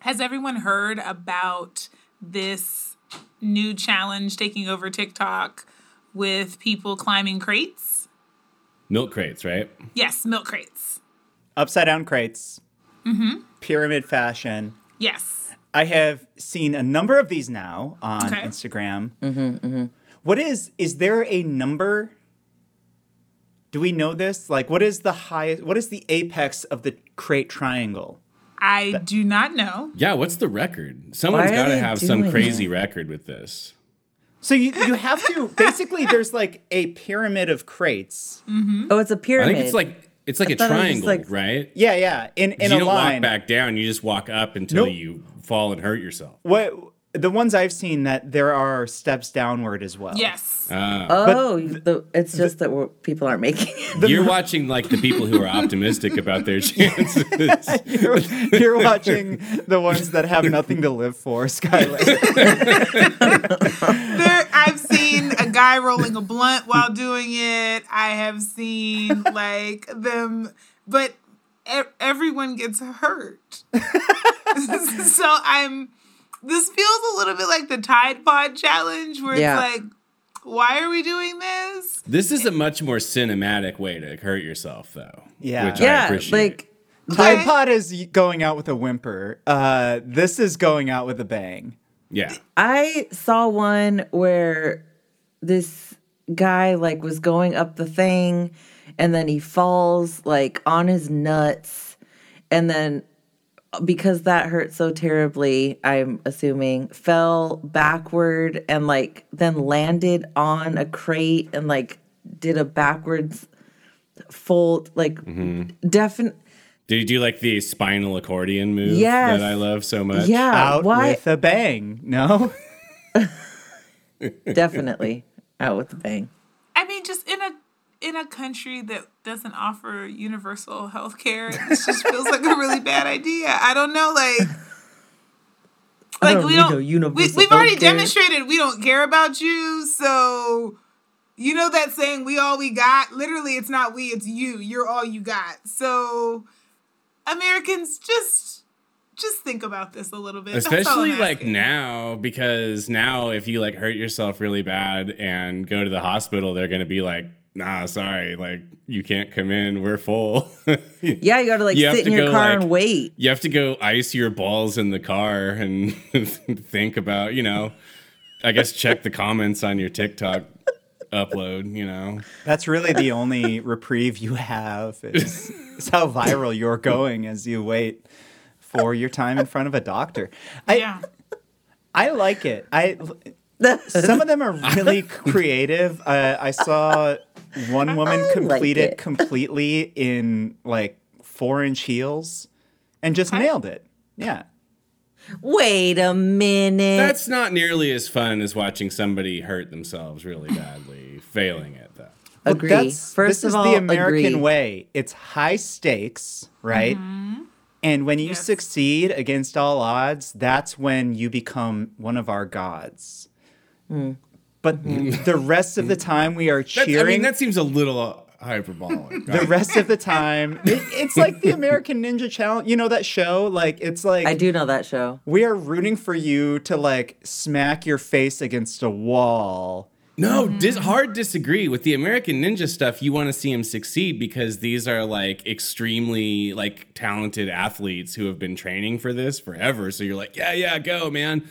Has everyone heard about this new challenge taking over TikTok with people climbing crates? Milk crates, right? Yes, milk crates. Upside down crates. Mm-hmm. Pyramid fashion. Yes. I have seen a number of these now on Okay. Instagram. What is is there a number? Do we know this? Like, what is the highest? What is the apex of the crate triangle? I do not know. Yeah, what's the record? Someone's got to have some doing crazy record with this. So you you have to basically there's like a pyramid of crates. Oh, it's a pyramid. I think it's like it's like a thought it was triangle, like- right? Yeah, yeah. In in you a don't line. walk back down; you just walk up until Nope. you fall and hurt yourself. What the ones I've seen that there are steps downward as well. Yes. Ah. oh, the, it's just that people aren't making it. You're watching like the people who are optimistic about their chances. You're, you're watching the ones that have nothing to live for, Skylar. There, I've seen a guy rolling a blunt while doing it. I have seen like them, but e- everyone gets hurt. so I'm. This feels a little bit like the Tide Pod challenge, where Yeah. it's like, why are we doing this? this is a much more cinematic way to hurt yourself, though. Yeah. which I yeah, appreciate. like Tide Pod is going out with a whimper. Uh, this is going out with a bang. yeah, I saw one where this guy like was going up the thing and then he falls like on his nuts and then because that hurt so terribly, I'm assuming, fell backward and like then landed on a crate and like did a backwards fold like mm-hmm. definite Did you do like the spinal accordion move Yes. that I love so much? yeah out why with a bang. No? definitely out with the bang I mean, just in a in a country that doesn't offer universal health care, this just feels like a really bad idea. I don't know, like. Like don't we don't, no we, we've already healthcare. demonstrated we don't care about you. So, you know that saying, "We all we got." Literally, it's not we, it's you. You're all you got. So, Americans, just just think about this a little bit. That's all Especially like now, because now if you like hurt yourself really bad and go to the hospital, they're gonna be like, "Nah, sorry, like you can't come in. We're full." Yeah, you got to like You sit in your go, car like- and wait. you have to go ice your balls in the car and think about, you know, I guess check the comments on your TikTok upload, you know. That's really the only reprieve you have is, is how viral you're going as you wait for your time in front of a doctor. I yeah. I like it. I some of them are really creative. Uh, I saw one woman like complete it it. completely in like four inch heels and just nailed it. Yeah. Wait a minute. That's not nearly as fun as watching somebody hurt themselves really badly, failing at that. Well, agree. that's- First this of is all, the American agree. way. It's high stakes, right? Mm-hmm. And when you Yes. succeed against all odds, that's when you become one of our gods. Mm. But the rest of the time, we are Hmm. That's- cheering. I mean, that seems a little hyperbolic. the rest of the time, it- it's like the American Ninja Challenge. You know that show? Like it's like I do know that show. we are rooting for you to like smack your face against a wall. No, dis- hard disagree with the American Ninja stuff. You want to see him succeed because these are like extremely like talented athletes who have been training for this forever. So you're like, yeah, yeah, go, man.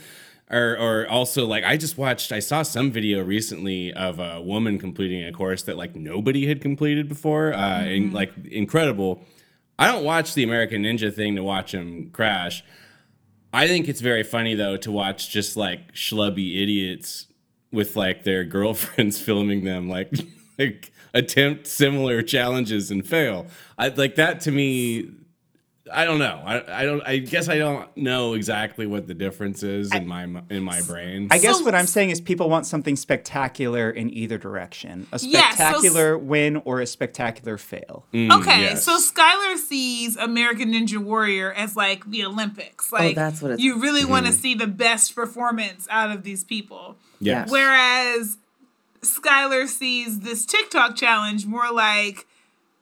Or, or also like I just watched. I saw some video recently of a woman completing a course that like nobody had completed before. Uh, and, like incredible. I don't watch the American Ninja thing to watch him crash. I think it's very funny though to watch just like schlubby idiots with like their girlfriends filming them like like attempt similar challenges and fail. I like that to me. I don't know. I, I don't. I guess I don't know exactly what the difference is in my in my brain. I guess So- what I'm saying is people want something spectacular in either direction. A Yeah, so- spectacular win or a spectacular fail. Mm, Okay, yes. so Skylar sees American Ninja Warrior as like the Olympics. Like that's what it's- you really want Mm-hmm. to see the best performance out of these people. yes. Whereas Skylar sees this TikTok challenge more like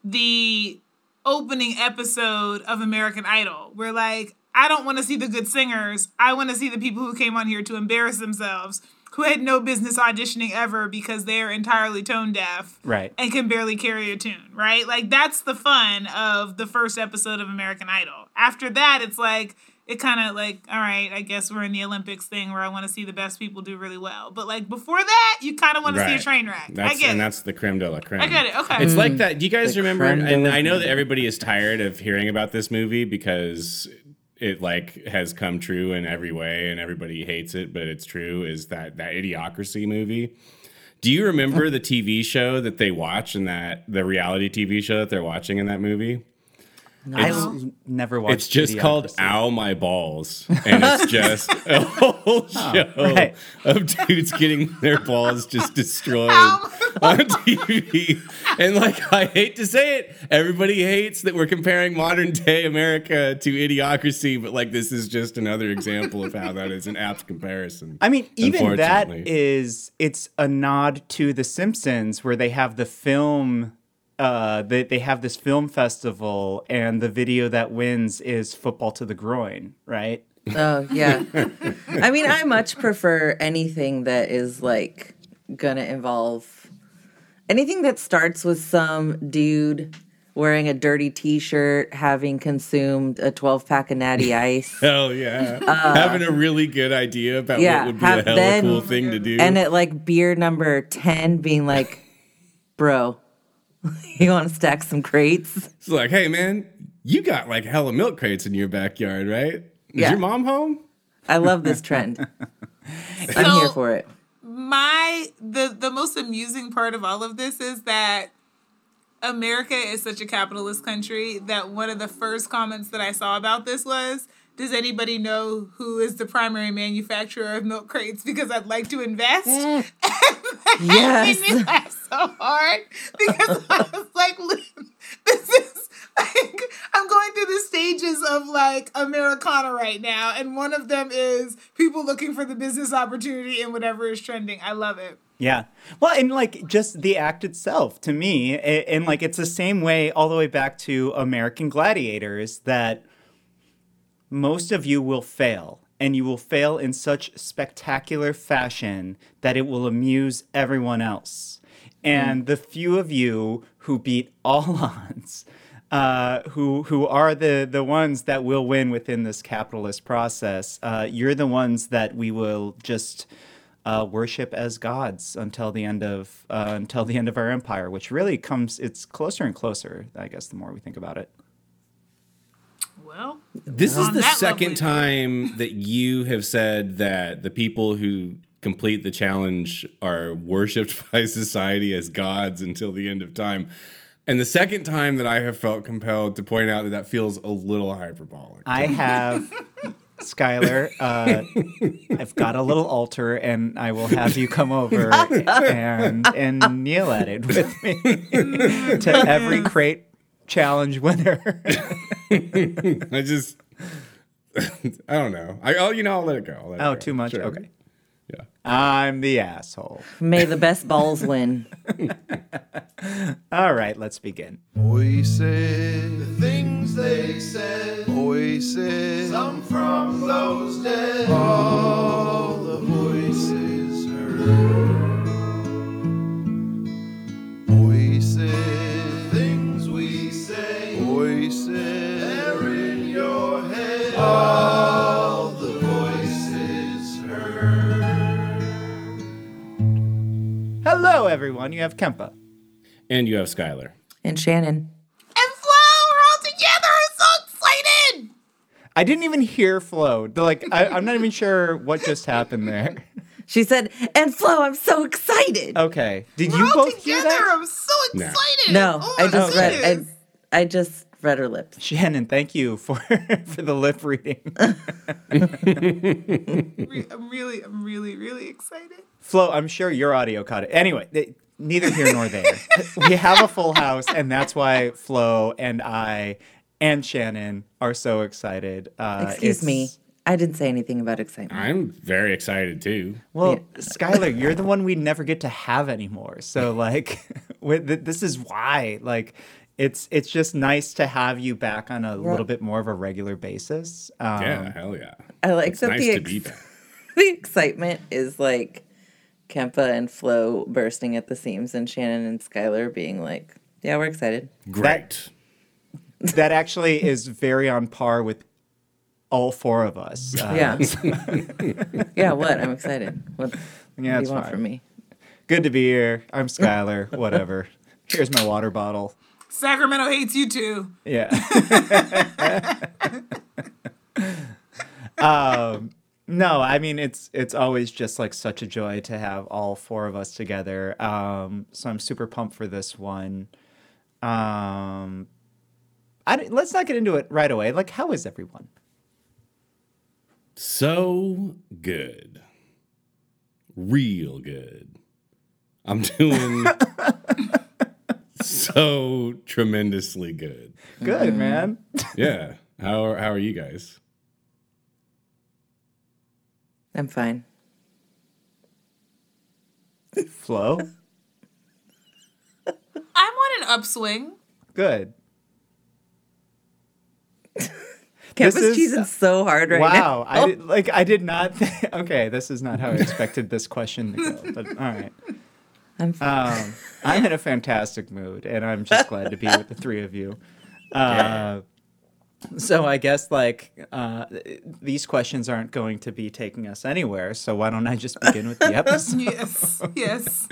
the opening episode of American Idol, where like I don't want to see the good singers. I want to see the people who came on here to embarrass themselves, who had no business auditioning ever because they're entirely tone deaf Right. and can barely carry a tune, right? Like that's the fun of the first episode of American Idol. After that, it's like it kind of like, all right, I guess we're in the Olympics thing where I want to see the best people do really well. But like before that, you kind of want to see a train wreck. That's, I get and it. that's the creme de la creme. I get it. Okay. It's like that. Do you guys The remember? And I know that everybody is tired of hearing about this movie because it like has come true in every way, and everybody hates it, but it's true. Is that that Idiocracy movie? Do you remember the TV show that they watch and that the reality TV show that they're watching in that movie? I It's- l- never watched. It's just called "Ow My Balls," and it's just a whole show right. of dudes getting their balls just destroyed on TV. And like, I hate to say it, everybody hates that we're comparing modern day America to Idiocracy, but like, this is just another example of how that is an apt comparison. I mean, even that is it's a nod to The Simpsons, where they have the film. Uh, they, they have this film festival, and the video that wins is football to the groin, right? Oh yeah. I mean, I much prefer anything that is like gonna involve anything that starts with some dude wearing a dirty t-shirt having consumed a 12 pack of natty ice Hell yeah. Having a really good idea about Uh, yeah, what would be have a hella then- cool thing to do. and at like beer number 10 being like bro you want to stack some crates It's like, hey man, you got like hella milk crates in your backyard, right? Is Yeah. your mom home? i love this trend i'm here for it my the the most amusing part of all of this is that America is such a capitalist country that one of the first comments that I saw about this was, "Does anybody know who is the primary manufacturer of milk crates? Because I'd like to invest." Mm. yes made me laugh so hard because I was like, this is like, I'm going through the stages of like Americana right now, and one of them is people looking for the business opportunity in whatever is trending. I love it. Yeah. Well, and like just the act itself to me, a- and like it's the same way all the way back to American Gladiators that most of you will fail. And you will fail in such spectacular fashion that it will amuse everyone else. And the few of you who beat all odds, uh, who who are the the ones that will win within this capitalist process, uh, you're the ones that we will just uh, worship as gods until the end of uh, until the end of our empire, which really comes it's closer and closer. I guess the more we think about it. Well, This is the second lovely- time that you have said that the people who complete the challenge are worshipped by society as gods until the end of time. And the second time that I have felt compelled to point out that that feels a little hyperbolic. I have Skylar. Uh, I've got a little altar, and I will have you come over and and kneel at it with me to every crate challenge winner. I just, I don't know. I, oh, you know, I'll let it go. I'll let it oh, go. too much. Sure. Okay, Yeah. I'm the asshole. may the best balls win All right, let's begin. Voices, the things they said. Voices, some from those dead. All the voices heard. Voices, things Hello, everyone. You have Kempa. And you have Skylar. and shannon and Flo, we're all together. I'm so excited. I didn't even hear Flo. The, Like, I, I'm not even sure what just happened there. she said and flo i'm so excited Okay. Did We're you all both hear that? I'm so No. excited. no Oh i my just read. I, I just read her lips Shannon, thank you for for the lip reading. I'm really, I'm really, really excited. Flo, I'm sure your audio caught it. Anyway, th- neither here nor there. we have a full house, and that's why Flo and I and Shannon are so excited. Uh, excuse me i didn't say anything about excitement I'm very excited too. Well, Skylar, you're the one we never get to have anymore. So, like, with th- this is why. Like, it's it's just nice to have you back on a little bit more of a regular basis. Um, Yeah, hell yeah. I like It's that nice the, to be back. the excitement is like Kempa and Flo bursting at the seams and Shannon and Skylar being like, yeah, we're excited. Great. that actually is very on par with all four of us. Uh, Yeah. yeah, what? I'm excited. What, what Yeah, do it's you want fine. from me? Good to be here. I'm Skylar. Whatever. Here's my water bottle. Sacramento hates you too. Yeah. um, no, I mean it's it's always just like such a joy to have all four of us together. Um, so I'm super pumped for this one. Um, I let's not get into it right away. Like, how is everyone? So good. Real good. I'm doing so tremendously good. Good, mm-hmm. man. Yeah. How are, how are you guys? I'm fine. Flo. I'm on an upswing. Good. Kempa's is- cheesing so hard right wow, now. Wow, I did, like I did not. Think, okay, this is not how I expected this question to go. But all right. I'm fine. Um, I'm in a fantastic mood, and I'm just glad to be with the three of you. Uh, so I guess like uh, these questions aren't going to be taking us anywhere. So why don't I just begin with the episode? Yes, yes.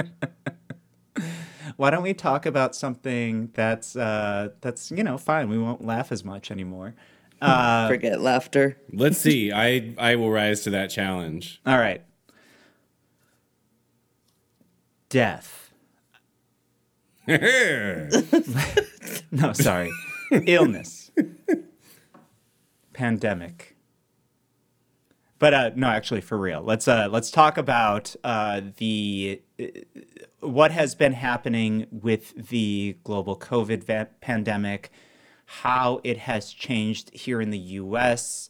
why don't we talk about something that's uh, that's you know fine? We won't laugh as much anymore. Uh, Forget laughter. Let's see. I I will rise to that challenge. all right. Death. No, sorry. Illness. Pandemic. But uh, no, actually, for real. Let's uh, let's talk about uh, the uh, what has been happening with the global COVID va- pandemic, how it has changed here in the U.S.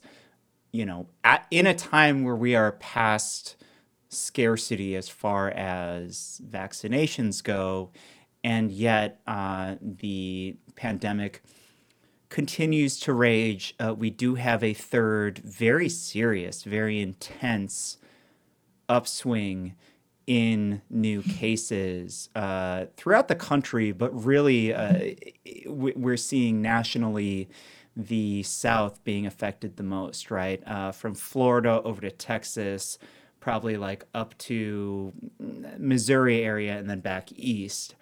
You know, at, in a time where we are past scarcity as far as vaccinations go, and yet uh, the pandemic continues to rage. Uh, we do have a third, very serious, very intense upswing in new cases uh, throughout the country, but really uh, we- we're seeing nationally the South being affected the most, right? Uh, from Florida over to Texas, probably like up to Missouri area and then back east.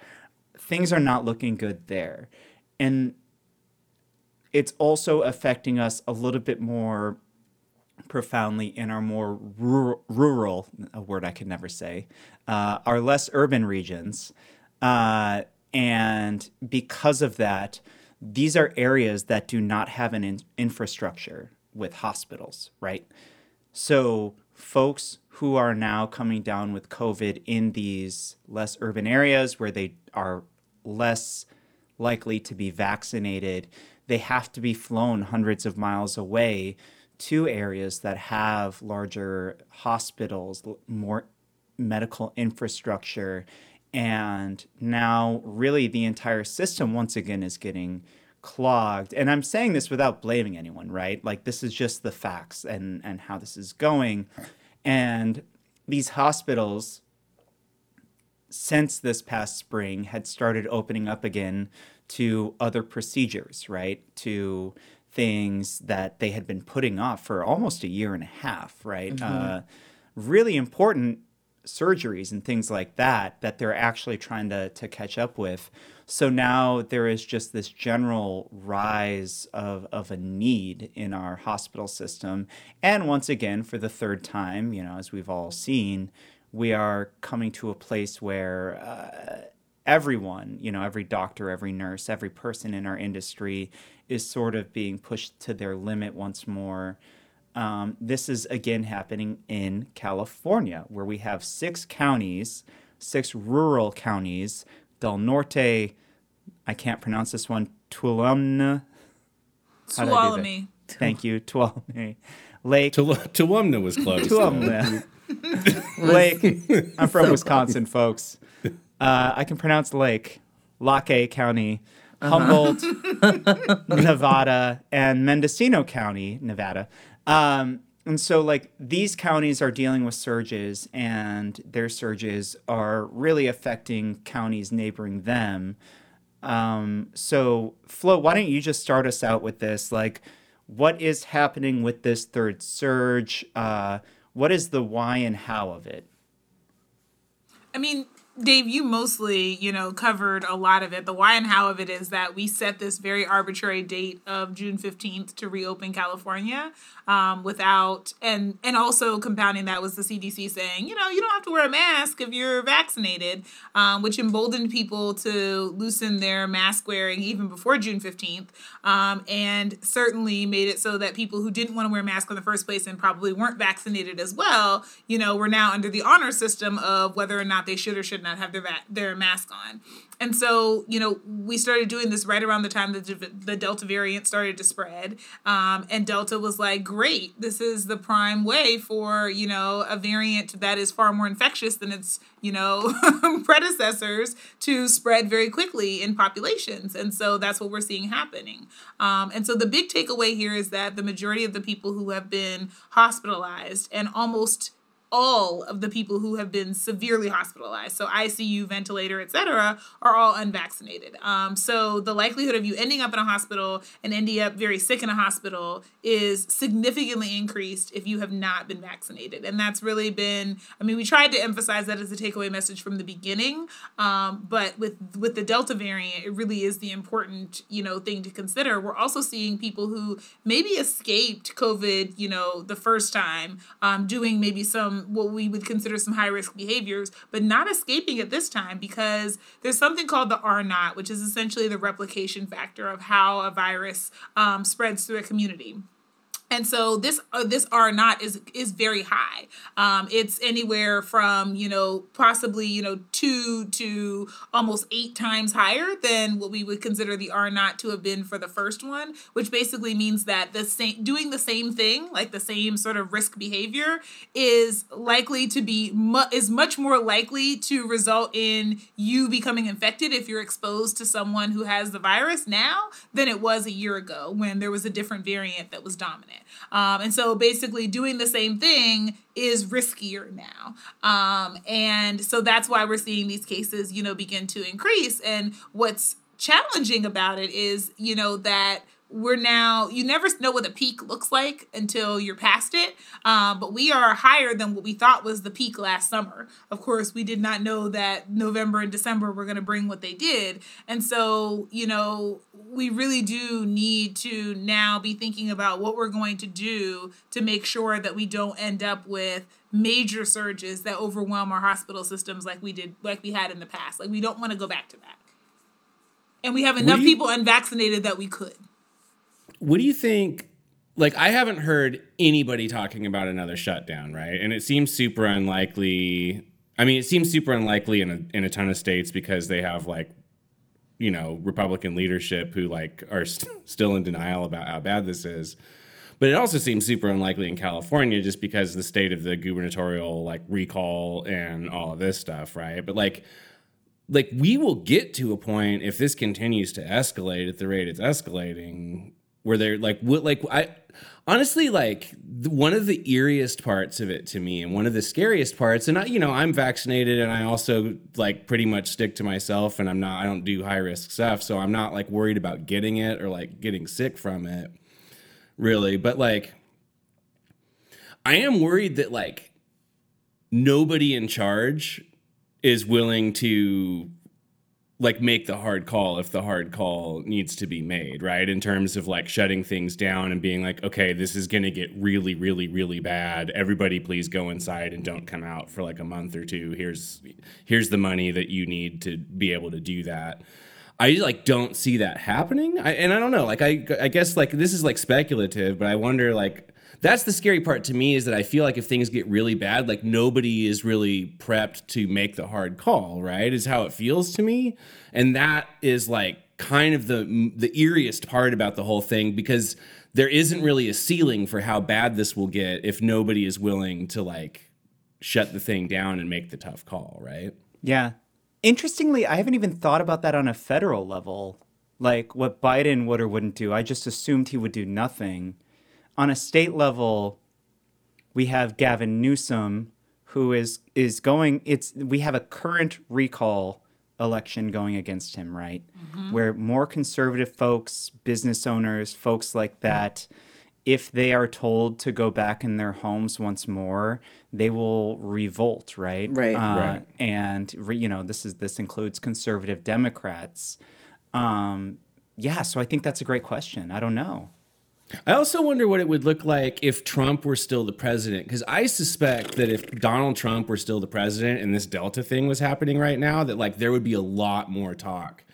Things are not looking good there. And it's also affecting us a little bit more profoundly in our more rural, rural a word I could never say, uh, our less urban regions. Uh, and because of that, these are areas that do not have an in- infrastructure with hospitals, right? So, folks who are now coming down with COVID in these less urban areas where they are less likely to be vaccinated, they have to be flown hundreds of miles away to areas that have larger hospitals, more medical infrastructure. And now, really, the entire system once again is getting clogged. And I'm saying this without blaming anyone, right? Like, this is just the facts and, and how this is going. And these hospitals, since this past spring had started opening up again to other procedures, right? To things that they had been putting off for almost a year and a half, right? Uh, really important surgeries and things like that that they're actually trying to, to catch up with. So now there is just this general rise of, of a need in our hospital system. And once again, for the third time, you know, as we've all seen, we are coming to a place where uh, everyone, you know, every doctor, every nurse, every person in our industry is sort of being pushed to their limit once more. Um, this is again happening in California, where we have six counties, six rural counties, Del Norte, I can't pronounce this one, Tuolumne. How'd I do that? Tuolumne. Thank you, Tuolumne. Lake, Tul- Toowoomna was close. though. Tuolumne. Lake. I'm from Wisconsin, folks. Uh, I can pronounce Lake, Lake County. Humboldt, Nevada, and Mendocino County, Nevada. Um, and so, like, these counties are dealing with surges, and their surges are really affecting counties neighboring them. Um, so, Flo, why don't you just start us out with this? Like, what is happening with this third surge? Uh, what is the why and how of it? I mean, Dave, you mostly, you know, covered a lot of it. The why and how of it is that we set this very arbitrary date of June 15th to reopen California um, without, and and also compounding that was the CDC saying, you know, you don't have to wear a mask if you're vaccinated, um, which emboldened people to loosen their mask wearing even before June 15th, um, and certainly made it so that people who didn't want to wear a mask in the first place and probably weren't vaccinated as well, you know, were now under the honor system of whether or not they should or should not have their their mask on. And so, you know, we started doing this right around the time that the, the Delta variant started to spread. Um, and Delta was like, great, this is the prime way for, you know, a variant that is far more infectious than its, you know, predecessors to spread very quickly in populations. And so that's what we're seeing happening. Um, and so the big takeaway here is that the majority of the people who have been hospitalized and almost all of the people who have been severely hospitalized, so ICU, ventilator, etc., are all unvaccinated. Um, so the likelihood of you ending up in a hospital and ending up very sick in a hospital is significantly increased if you have not been vaccinated, and that's really been. I mean, we tried to emphasize that as a takeaway message from the beginning, um, but with with the Delta variant, it really is the important you know thing to consider. We're also seeing people who maybe escaped COVID, you know, the first time, um, doing maybe some what we would consider some high risk behaviors, but not escaping at this time because there's something called the R naught, which is essentially the replication factor of how a virus um, spreads through a community and so this uh, this R naught is is very high. Um, it's anywhere from you know possibly you know two to almost eight times higher than what we would consider the R naught to have been for the first one, which basically means that the same doing the same thing, like the same sort of risk behavior, is likely to be mu- is much more likely to result in you becoming infected if you're exposed to someone who has the virus now than it was a year ago when there was a different variant that was dominant. Um, and so basically doing the same thing is riskier now. Um, and so that's why we're seeing these cases, you know, begin to increase. And what's challenging about it is, you know, that we're now you never know what the peak looks like until you're past it um, but we are higher than what we thought was the peak last summer. Of course we did not know that november and december were going to bring what they did and so you know we really do need to now be thinking about what we're going to do to make sure that we don't end up with major surges that overwhelm our hospital systems like we did like we had in the past. Like we don't want to go back to that. And we have enough you- people unvaccinated that we could What do you think? Like, I haven't heard anybody talking about another shutdown, right? And it seems super unlikely. I mean, it seems super unlikely in a in a ton of states because they have like, you know, Republican leadership who like are st- still in denial about how bad this is. But it also seems super unlikely in California just because the state of the gubernatorial like recall and all of this stuff, right? But like like we will get to a point if this continues to escalate at the rate it's escalating where they're like what like i honestly like one of the eeriest parts of it to me and one of the scariest parts and i you know i'm vaccinated and i also like pretty much stick to myself and i'm not i don't do high risk stuff so i'm not like worried about getting it or like getting sick from it really. But like i am worried that like nobody in charge is willing to like make the hard call if the hard call needs to be made, right? In terms of like shutting things down and being like, okay, this is going to get really, really, really bad. Everybody, please go inside and don't come out for like a month or two. Here's here's the money that you need to be able to do that. I like don't see that happening. I, and I don't know. Like I I guess like this is like speculative, but I wonder like that's the scary part to me is that I feel like if things get really bad, like nobody is really prepped to make the hard call, right? Is how it feels to me. And that is like kind of the the eeriest part about the whole thing because there isn't really a ceiling for how bad this will get if nobody is willing to like shut the thing down and make the tough call, right? Yeah. Interestingly, I haven't even thought about that on a federal level. like what Biden would or wouldn't do. I just assumed he would do nothing. On a state level, we have Gavin Newsom, who is is going. It's we have a current recall election going against him, right? Where more conservative folks, business owners, folks like that, if they are told to go back in their homes once more, they will revolt, right? Right. Uh, Right. And re, you know, this is this includes conservative Democrats. Um, yeah, so I think that's a great question. I don't know. I also wonder what it would look like if Trump were still the president. Because I suspect that if Donald Trump were still the president and this Delta thing was happening right now, that like there would be a lot more talk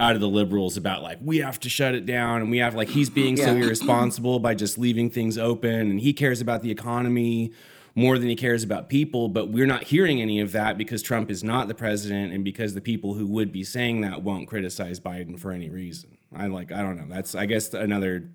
out of the liberals about like we have to shut it down and we have like he's being so irresponsible by just leaving things open and he cares about the economy more than he cares about people. But we're not hearing any of that because Trump is not the president and because the people who would be saying that won't criticize Biden for any reason. I like I don't know. That's I guess another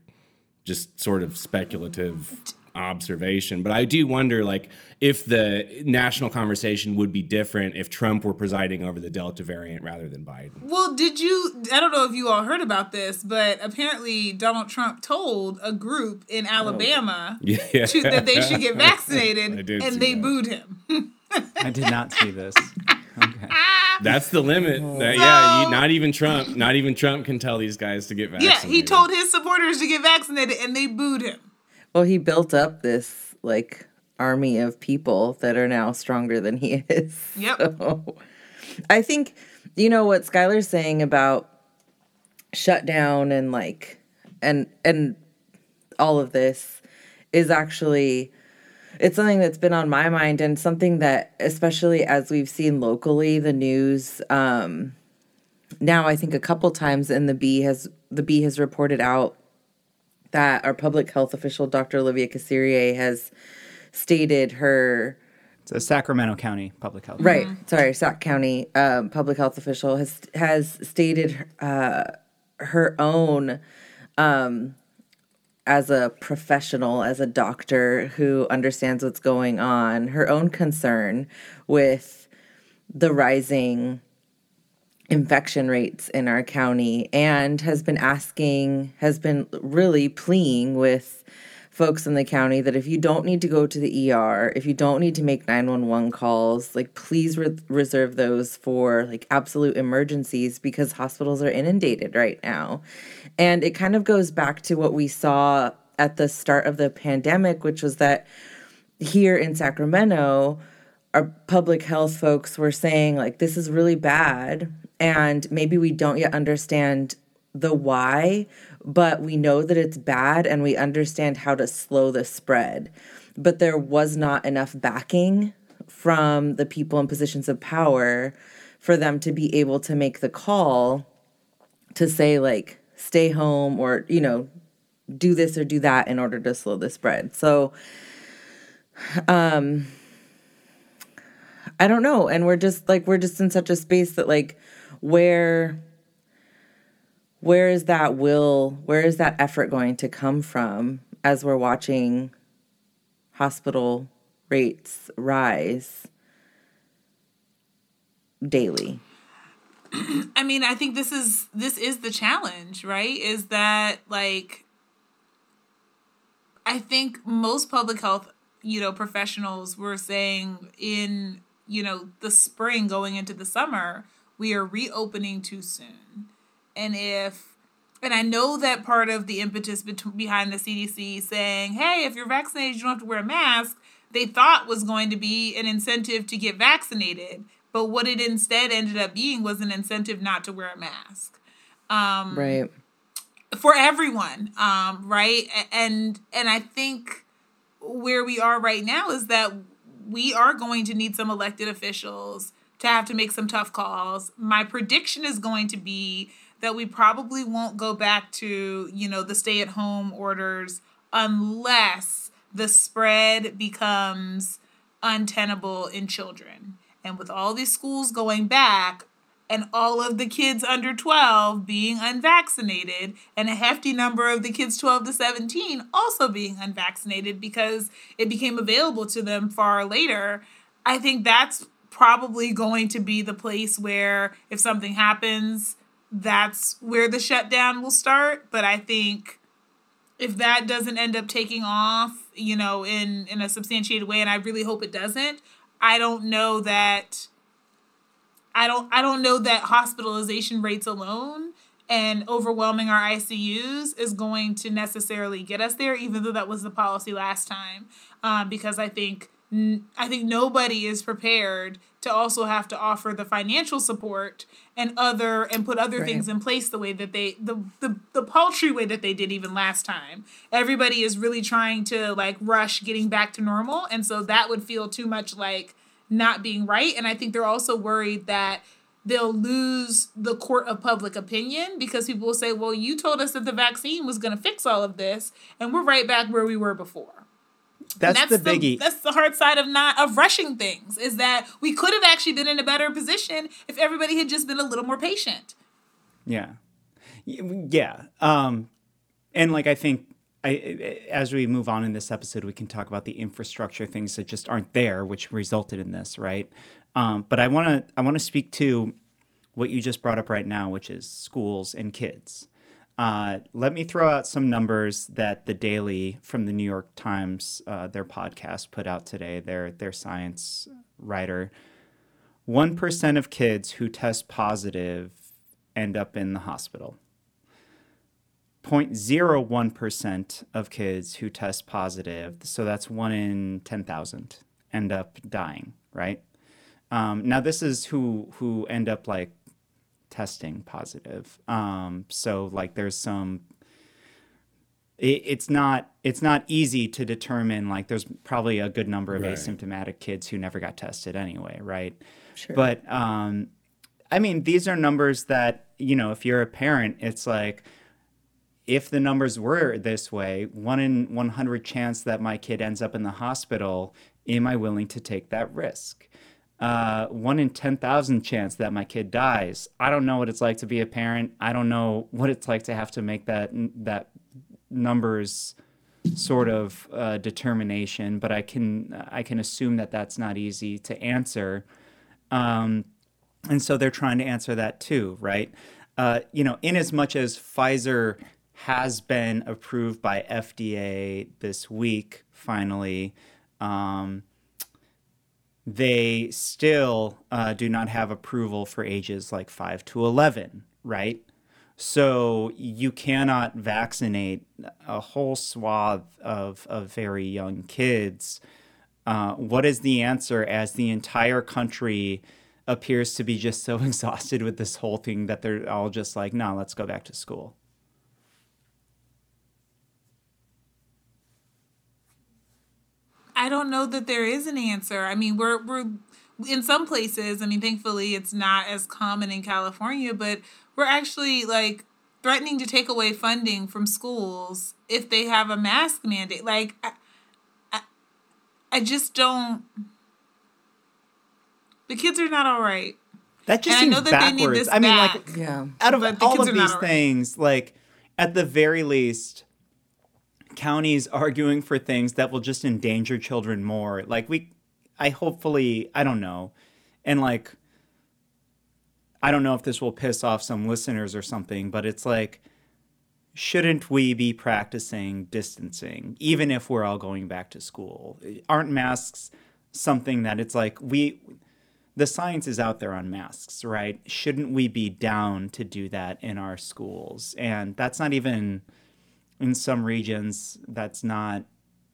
just sort of speculative observation but i do wonder like if the national conversation would be different if trump were presiding over the delta variant rather than biden Well, did you? I don't know if you all heard about this, but apparently Donald Trump told a group in oh. Alabama yeah to, that they should get vaccinated, and they that. booed him. I did not see this. Okay. that's the limit oh. That- yeah you, not even trump not even trump can tell these guys to get vaccinated. yeah, he told his supporters to get vaccinated, and they booed him. Well, he built up this like army of people that are now stronger than he is. Yep. So, I think you know what Skylar's saying about shutdown and like and and all of this is actually it's something that's been on my mind and something that especially as we've seen locally the news um now I think a couple times and the bee has the bee has reported out that our public health official Dr. Olivia Kasirye has stated her It's a Sacramento County Public Health. right sorry Sac County um, public health official has has stated uh, her own um, as a professional as a doctor who understands what's going on her own concern with the rising infection rates in our county and has been asking has been really pleading with folks in the county that if you don't need to go to the ER, if you don't need to make 911 calls, like please re- reserve those for like absolute emergencies because hospitals are inundated right now. And it kind of goes back to what we saw at the start of the pandemic, which was that here in Sacramento, our public health folks were saying like this is really bad and maybe we don't yet understand the why but we know that it's bad and we understand how to slow the spread. But there was not enough backing from the people in positions of power for them to be able to make the call to say like stay home or you know do this or do that in order to slow the spread so um, I don't know. And we're just like we're just in such a space that like where where is that will, where is that effort going to come from as we're watching hospital rates rise daily? I mean, I think this is this is the challenge, right? Is that like I think most public health, you know, professionals were saying in, you know, the spring going into the summer, we are reopening too soon. And if and I know that part of the impetus bet- behind the CDC saying, "Hey, if you're vaccinated, you don't have to wear a mask," they thought was going to be an incentive to get vaccinated. But what it instead ended up being was an incentive not to wear a mask. Right. for everyone um right? And and i think where we are right now is that we are going to need some elected officials to have to make some tough calls. My prediction is going to be that we probably won't go back to you know the stay at home orders unless the spread becomes untenable in children and with all these schools going back and all of the kids under 12 being unvaccinated and a hefty number of the kids 12 to 17 also being unvaccinated because it became available to them far later i think that's probably going to be the place where if something happens that's where the shutdown will start. But I think if that doesn't end up taking off, you know, in in a substantiated way, and I really hope it doesn't, I don't know that. I don't I don't know that hospitalization rates alone and overwhelming our ICUs is going to necessarily get us there, even though that was the policy last time. Um, because I think I think nobody is prepared to also have to offer the financial support and other and put other Right. things in place the way that they the, the the paltry way that they did even last time. Everybody is really trying to like rush getting back to normal, and so that would feel too much like not being right. And I think they're also worried that they'll lose the court of public opinion because people will say, "Well, you told us that the vaccine was going to fix all of this, and we're right back where we were before." That's, And the biggie. that's the hard side of not of rushing things is that we could have actually been in a better position if everybody had just been a little more patient. Yeah. Yeah. Um, and like I think I, as we move on in this episode, we can talk about the infrastructure things that just aren't there, which resulted in this, right? Um, but I want to I want to speak to what you just brought up right now, which is schools and kids. Uh, let me throw out some numbers that the Daily from the New York Times, uh, their podcast, put out today. Their their science writer. One percent of kids who test positive end up in the hospital. 0.01% of kids who test positive, so that's one in 10,000, end up dying, right? Um, now, this is who, who end up like testing positive. Um, so, like, there's some. It, it's not it's not easy to determine like there's probably a good number of Right. asymptomatic kids who never got tested anyway right Sure. but um, I mean, these are numbers that, you know, if you're a parent, it's like, if the numbers were this way, one in 100 chance that my kid ends up in the hospital, am I willing to take that risk? Uh, one in 10,000 chance that my kid dies. I don't know what it's like to be a parent. I don't know what it's like to have to make that, that numbers sort of uh, determination, but I can, I can assume that that's not easy to answer. Um, and so they're trying to answer that too, right? Uh, you know, in as much as Pfizer has been approved by FDA this week, finally, um, they still uh, do not have approval for ages like 5 to 11, right? So you cannot vaccinate a whole swath of, of very young kids. Uh, what is the answer as the entire country appears to be just so exhausted with this whole thing that they're all just like, no, let's go back to school? I don't know that there is an answer. I mean, we're we're in some places. I mean, thankfully, it's not as common in California, but we're actually like threatening to take away funding from schools if they have a mask mandate. Like, I, I, I just don't. The kids are not all right. That just And I seems know that they need backwards. this I mean, back. like, yeah. out of all of these all right. things, like at the very least, counties arguing for things that will just endanger children more. Like we, I hopefully, I don't know, and like, I don't know if this will piss off some listeners or something, but it's like, shouldn't we be practicing distancing even if we're all going back to school? Aren't masks something that it's like we the science is out there on masks, right? Shouldn't we be down to do that in our schools? And that's not even in some regions that's not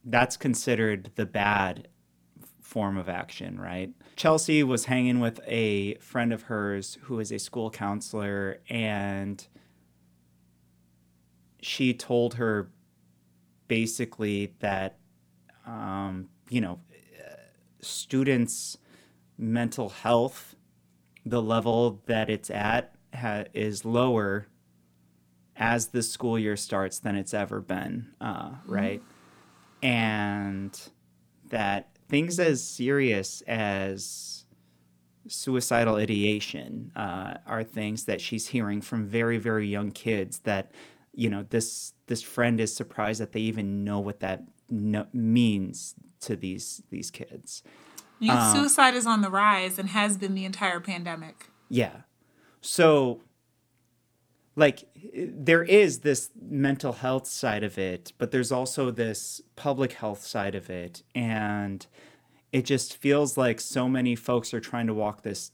that's considered the bad form of action, right? Chelsea was hanging with a friend of hers who is a school counselor and she told her basically that um, you know students mental health the level that it's at ha- is lower as the school year starts than it's ever been uh, right and that things as serious as suicidal ideation uh, are things that she's hearing from very very young kids that you know this this friend is surprised that they even know what that no- means to these these kids Youth Uh, suicide is on the rise and has been the entire pandemic. Yeah. So like there is this mental health side of it, but there's also this public health side of it. And it just feels like so many folks are trying to walk this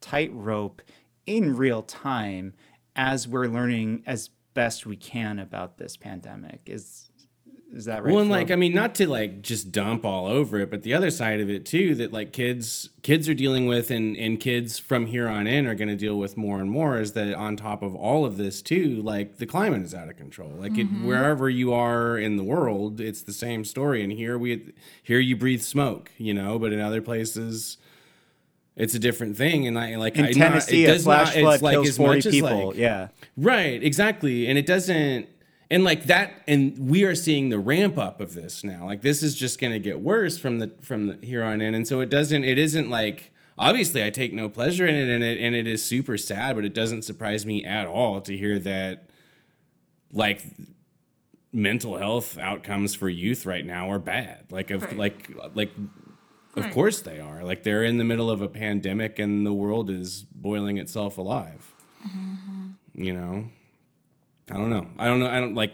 tightrope in real time as we're learning as best we can about this pandemic. Is is that right? Well, and Flo? like I mean, not to like just dump all over it, but the other side of it too, that like kids kids are dealing with, and and kids from here on in are going to deal with more and more. Is that on top of all of this too? Like the climate is out of control. Like it, mm-hmm. wherever you are in the world, it's the same story. And here we here you breathe smoke, you know, but in other places. It's a different thing, and I like in I not- Tennessee, it a flash not- flood it's like kills as forty much as, people. like- yeah, Right, exactly. And it doesn't and like that and we are seeing the ramp up of this now. Like this is just going to get worse from the from the here on in. And so it doesn't it isn't like obviously I take no pleasure in it and it and it is super sad, but it doesn't surprise me at all to hear that like mental health outcomes for youth right now are bad. Like of Right. like like of Right. course they are. Like they're in the middle of a pandemic and the world is boiling itself alive. Mm-hmm. You know, I don't know. I don't know. I don't like.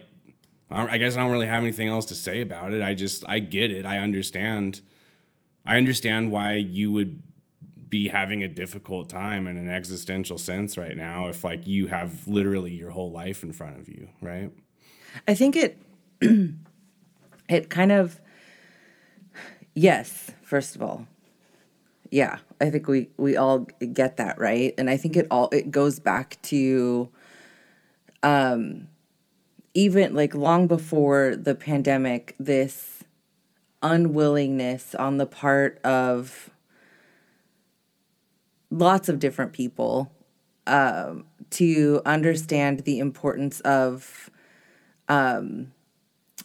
I, guess I don't really have anything else to say about it. I just I get it. I understand. I understand why you would be having a difficult time in an existential sense right now if like you have literally your whole life in front of you, right? I think it it kind of yes, first of all. Yeah, I think we we all get that, right? And I think it all it goes back to um even like long before the pandemic this unwillingness on the part of lots of different people um to understand the importance of um,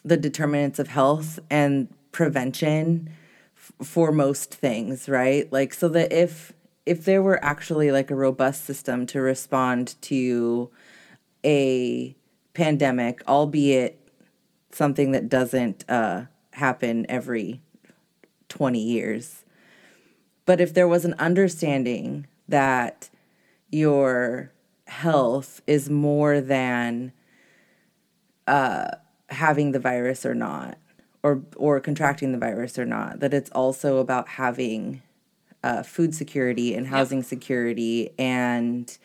the determinants of health and prevention f- for most things right? Like so that if if there were actually like a robust system to respond to a pandemic albeit something that doesn't uh, happen every 20 years. But if there was an understanding that your health is more than having the virus or not or or contracting the virus or not that it's also about having uh, food security and housing security and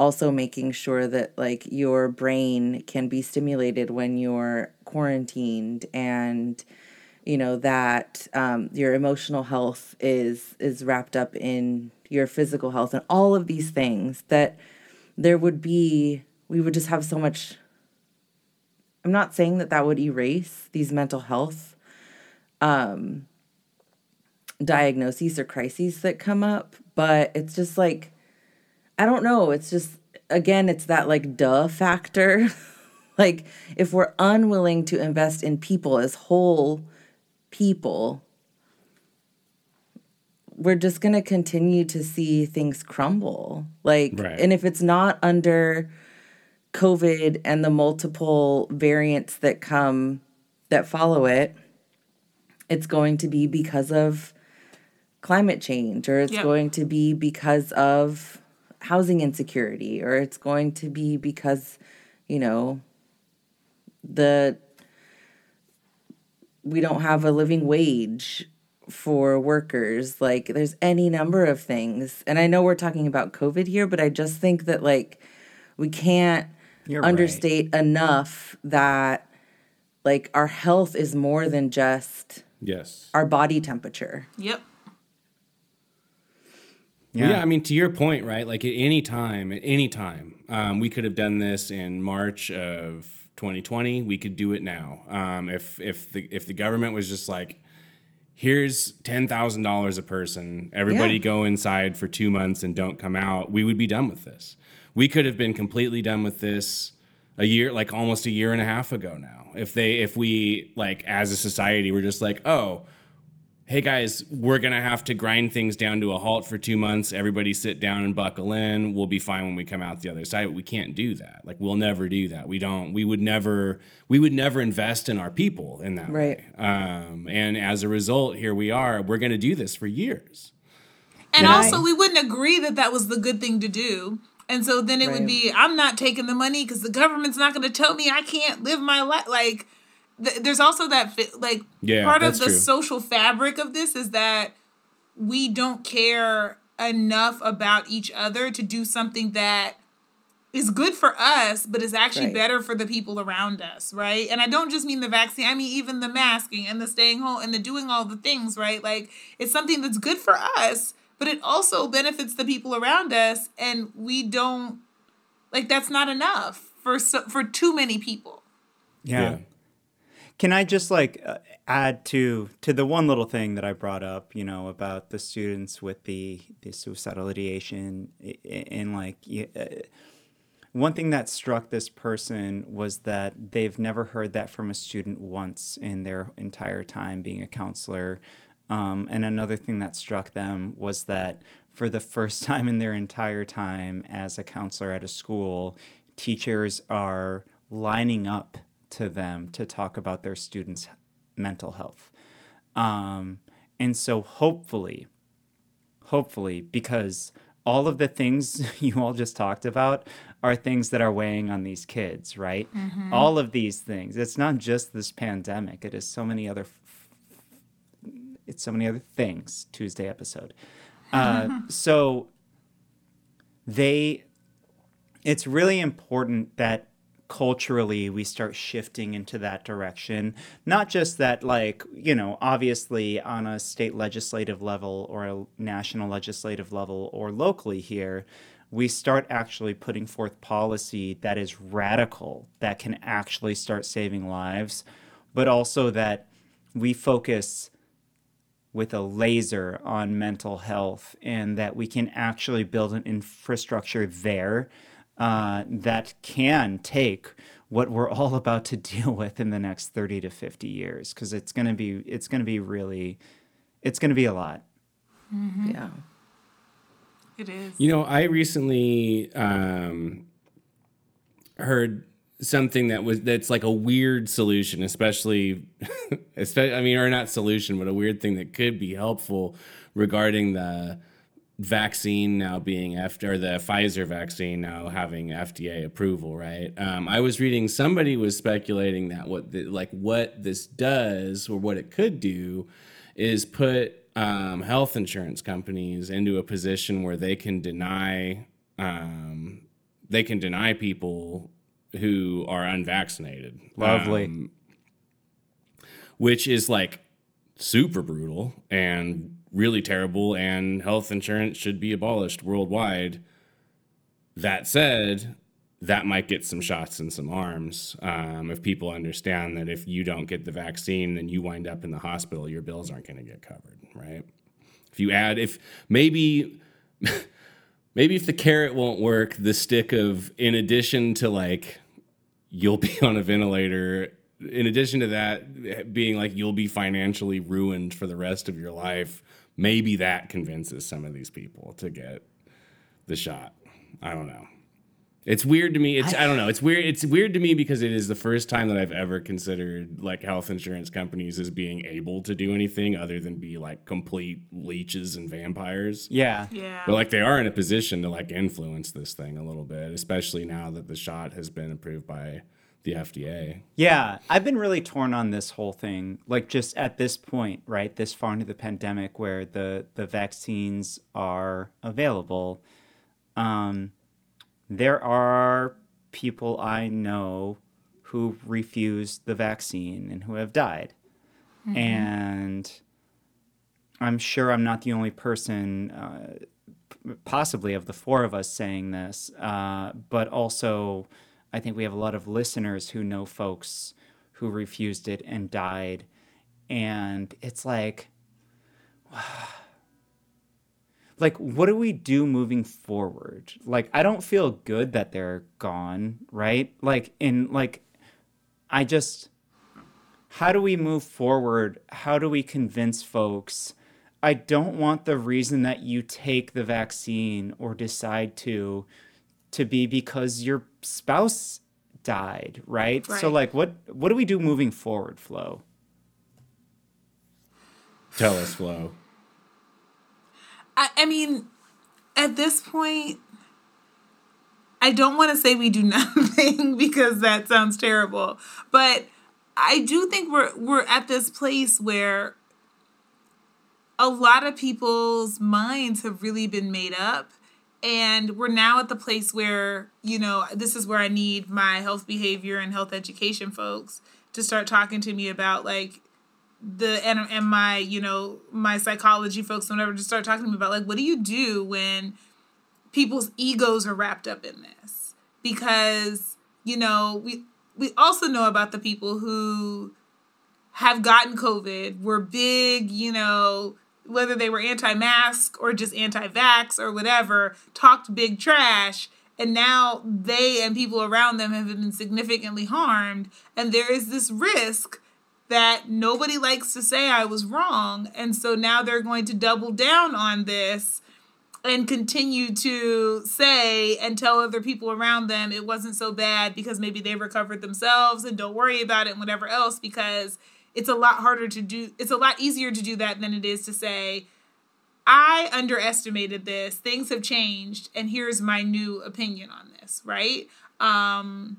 also making sure that like your brain can be stimulated when you're quarantined and you know that um, your emotional health is is wrapped up in your physical health and all of these things that there would be we would just have so much I'm not saying that that would erase these mental health um, diagnoses or crises that come up, but it's just like, I don't know. It's just, again, it's that like duh factor. like, if we're unwilling to invest in people as whole people, we're just going to continue to see things crumble. Like, Right. and if it's not under COVID and the multiple variants that come that follow it, it's going to be because of climate change or it's Yep. going to be because of housing insecurity or it's going to be because, you know, the we don't have a living wage for workers like there's any number of things and i know we're talking about covid here but i just think that like we can't You're right. understate enough that like our health is more than just Yes. our body temperature Yep. Yeah. yeah, I mean, to your point, right? Like at any time, at any time, um, we could have done this in March of 2020. We could do it now. Um, if if the if the government was just like, here's ten thousand dollars a person, everybody Yeah. go inside for two months and don't come out, we would be done with this. We could have been completely done with this a year, like almost a year and a half ago now. If they, if we like as a society, we're just like, oh hey guys, we're gonna have to grind things down to a halt for two months. Everybody sit down and buckle in. We'll be fine when we come out the other side. But we can't do that. Like we'll never do that. We don't. We would never. We would never invest in our people in that Right. way. Um, and as a result, here we are. We're gonna do this for years. And Right. also, we wouldn't agree that that was the good thing to do And so then it would be, I'm not taking the money because the government's not going to tell me I can't live my life. Like, th- there's also that, fi- like, Yeah, part of the true. social fabric of this is that we don't care enough about each other to do something that is good for us, but is actually Right. better for the people around us, right? And I don't just mean the vaccine, I mean even the masking and the staying home and the doing all the things, right? Like it's something that's good for us, but it also benefits the people around us and we don't like that's not enough for so, for too many people. Yeah. Can I just like uh, add to to the one little thing that I brought up, you know, about the students with the the suicidal ideation and like uh, one thing that struck this person was that they've never heard that from a student once in their entire time being a counselor. Um, and another thing that struck them was that for the first time in their entire time as a counselor at a school, teachers are lining up to them to talk about their students' mental health. Um, and so hopefully, hopefully, because all of the things you all just talked about are things that are weighing on these kids, right? All of these things. It's not just this pandemic. It is so many other. It's so many other things. Tuesday episode. Uh, so they. It's really important that culturally we start shifting into that direction. Not just that like you know obviously on a state legislative level or a national legislative level or locally here we start actually putting forth policy that is radical that can actually start saving lives but also that we focus with a laser on mental health and that we can actually build an infrastructure there uh, that can take what we're all about to deal with in the next 30 to 50 years because it's going to be it's going to be really it's going to be a lot Yeah. It is. You know, I recently um, heard something that was that's like a weird solution, especially, especially I mean, or not solution, but a weird thing that could be helpful regarding the vaccine now being after or the Pfizer vaccine now having FDA approval, right? Um, I was reading somebody was speculating that what the, like what this does or what it could do is put um, health insurance companies into a position where they can deny um, they can deny people who are unvaccinated. Lovely. Um, which is like super brutal and really terrible, and health insurance should be abolished worldwide. That said, that might get some shots in some arms um, if people understand that if you don't get the vaccine, then you wind up in the hospital, your bills aren't going to get covered, right? If you add, if maybe. Maybe if the carrot won't work, the stick of, in addition to like, you'll be on a ventilator. In addition to that, being like you'll be financially ruined for the rest of your life, maybe that convinces some of these people to get the shot. I don't know. It's weird to me. It's I, don't know. It's weird. It's weird to me because it is the first time that I've ever considered like health insurance companies as being able to do anything other than be like complete leeches and vampires. yeah Yeah. But like they are in a position to like influence this thing a little bit, especially now that the shot has been approved by the FDA. Yeah, I've been really torn on this whole thing. Like just at this point, right, this far into the pandemic, where the the vaccines are available, um, there are people I know who refused the vaccine and who have died, and I'm sure I'm not the only person. Uh, possibly of the four of us saying this, uh, but also I think we have a lot of listeners who know folks who refused it and died. And it's like, like, what do we do moving forward? Like, I don't feel good that they're gone, right? Like, in like, I just, how do we move forward? How do we convince folks? I don't want the reason that you take the vaccine or decide to to be because your spouse died, right? So like what what do we do moving forward, Flo? Tell us, Flo. I, I mean, at this point, I don't want to say we do nothing because that sounds terrible, but I do think we're we're at this place where a lot of people's minds have really been made up and we're now at the place where you know this is where i need my health behavior and health education folks to start talking to me about like the and, and my you know my psychology folks whatever to start talking to me about like what do you do when people's egos are wrapped up in this? Because you know we we also know about the people who have gotten covid were big you know whether they were anti-mask or just anti-vax or whatever talked big trash and now they and people around them have been significantly harmed and there is this risk that nobody likes to say I was wrong and so now they're going to double down on this and continue to say and tell other people around them it wasn't so bad because maybe they recovered themselves and don't worry about it and whatever else because it's a lot harder to do it's a lot easier to do that than it is to say i underestimated this things have changed and here's my new opinion on this right? Um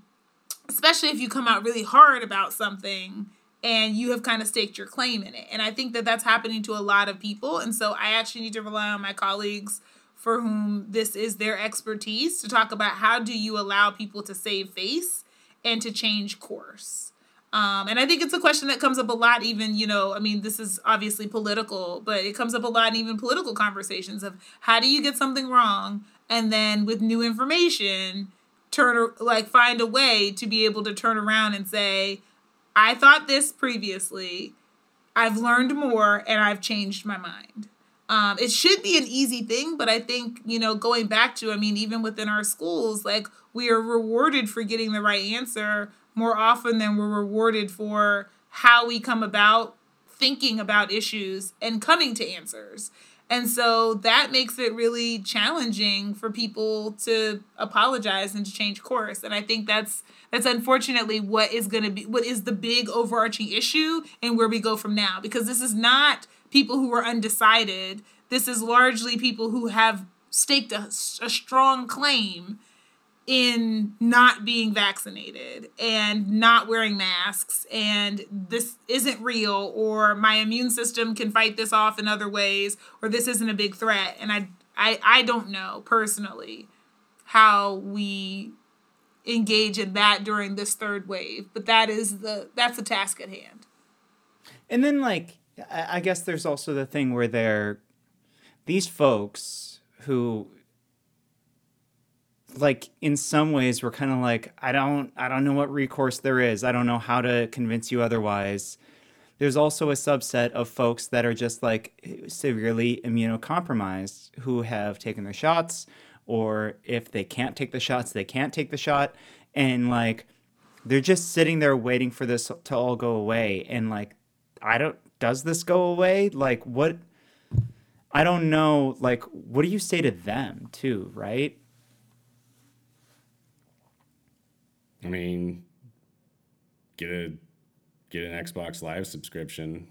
especially if you come out really hard about something and you have kind of staked your claim in it. And i think that that's happening to a lot of people and so i actually need to rely on my colleagues for whom this is their expertise to talk about how do you allow people to save face and to change course um, and I think it's a question that comes up a lot, even, you know, I mean, this is obviously political, but it comes up a lot in even political conversations of how do you get something wrong and then with new information, turn, like, find a way to be able to turn around and say, I thought this previously, I've learned more, and I've changed my mind. Um, it should be an easy thing, but I think, you know, going back to, I mean, even within our schools, like, we are rewarded for getting the right answer more often than we're rewarded for how we come about thinking about issues and coming to answers. And so that makes it really challenging for people to apologize and to change course. And I think that's that's unfortunately what is going to be what is the big overarching issue and where we go from now because this is not people who are undecided. This is largely people who have staked a, a strong claim in not being vaccinated and not wearing masks and this isn't real or my immune system can fight this off in other ways or this isn't a big threat. And I I I don't know personally how we engage in that during this third wave but that is the that's the task at hand. And then like I guess there's also the thing where they're these folks who like in some ways we're kind of like I don't I don't know what recourse there is. I don't know how to convince you otherwise. There's also a subset of folks that are just like severely immunocompromised who have taken their shots or if they can't take the shots, they can't take the shot and like they're just sitting there waiting for this to all go away and like I don't does this go away? Like what I don't know like what do you say to them too, right? I mean, get a get an Xbox Live subscription.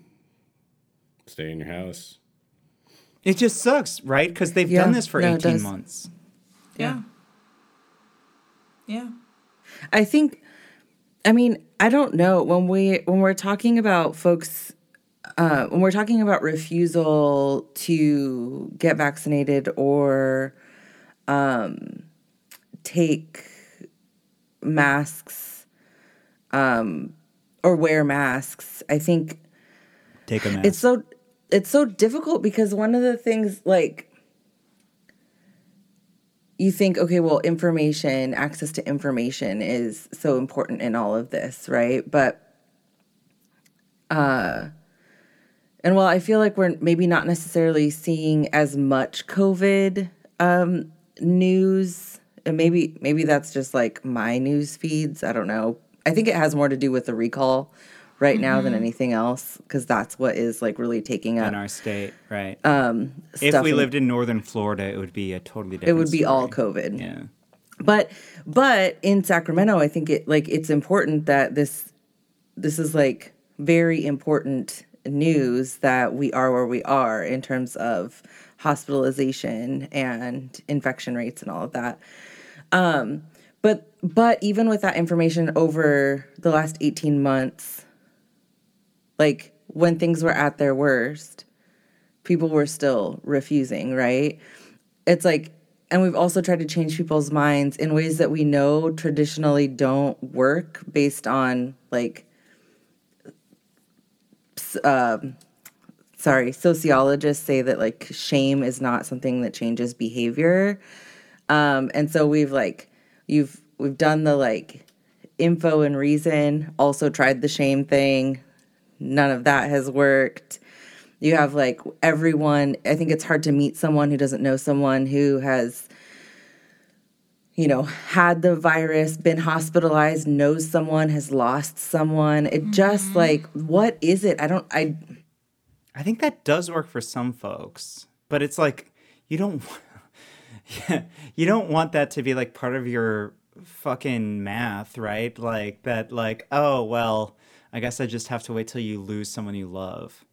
Stay in your house. It just sucks, right? Because they've Yeah, done this for no, 18 does. months. yeah yeah I think I mean, I don't know when we when we're talking about folks uh, when we're talking about refusal to get vaccinated or um, take masks um, or wear masks, I think Take a mask. it's so it's so difficult because one of the things like you think okay well information access to information is so important in all of this right but uh and while i feel like we're maybe not necessarily seeing as much covid um news and maybe maybe that's just like my news feeds i don't know i think it has more to do with the recall right now than anything else because that's what is like really taking up in our state, right? um if we in- lived in northern Florida, it would be a totally different it would be all covid Yeah. but but in sacramento i think it like it's important that this this is like very important news that we are where we are in terms of hospitalization and infection rates and all of that Um, but but even with that information over the last 18 months, like when things were at their worst, people were still refusing, right? It's like and we've also tried to change people's minds in ways that we know traditionally don't work based on like um sorry, sociologists say that like shame is not something that changes behavior. Um, and so we've like you've we've done the like info and reason, also tried the shame thing. None of that has worked. You have like everyone, I think it's hard to meet someone who doesn't know someone who has you know, had the virus, been hospitalized, knows someone, has lost someone. It just mm-hmm. like what is it? I don't I I think that does work for some folks, but it's like you don't yeah, you don't want that to be like part of your fucking math, right? Like that like, oh, well, I guess I just have to wait till you lose someone you love.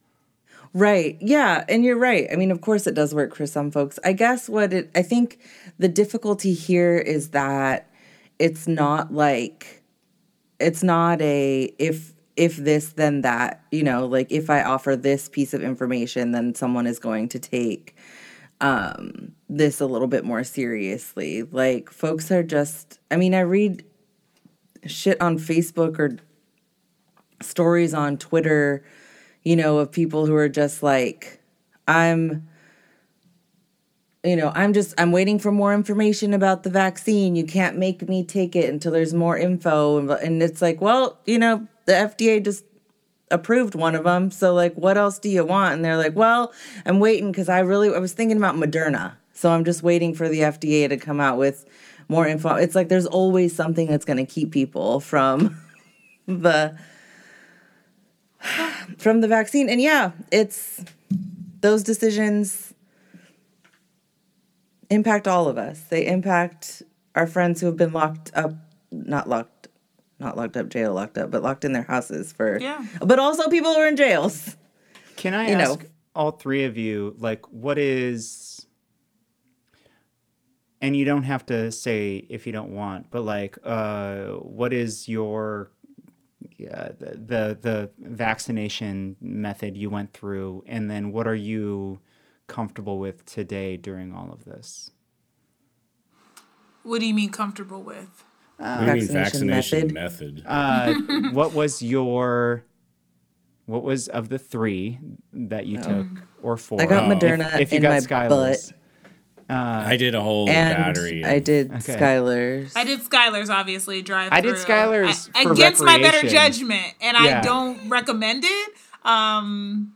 Right. Yeah. And you're right. I mean, of course it does work for some folks. I guess what it, I think the difficulty here is that it's not like, it's not a, if, if this, then that, you know, like if I offer this piece of information, then someone is going to take um, this a little bit more seriously. Like folks are just, I mean, I read shit on Facebook or stories on Twitter you know, of people who are just like, I'm, you know, I'm just, I'm waiting for more information about the vaccine. You can't make me take it until there's more info. And it's like, well, you know, the FDA just approved one of them. So, like, what else do you want? And they're like, well, I'm waiting because I really, I was thinking about Moderna. So I'm just waiting for the FDA to come out with more info. It's like there's always something that's going to keep people from the from the vaccine. And yeah, it's those decisions impact all of us. They impact our friends who have been locked up, not locked, not locked up, jail locked up, but locked in their houses for, Yeah. but also people who are in jails. Can I You know. ask all three of you, like, what is, and you don't have to say if you don't want, but like, uh, what is your, yeah, the, the the vaccination method you went through, and then what are you comfortable with today during all of this? What do you mean comfortable with? What do you mean Vaccination vaccination method. method? Uh, what was your, what was of the three that you took, or four? I got Oh. Moderna if, if you in got my Skylar's. butt, I did a whole and battery. I did Okay. Skylar's. I did Skylar's obviously drive. I did through. Skylar's I- for against my better judgment, and Yeah. I don't recommend it. Um,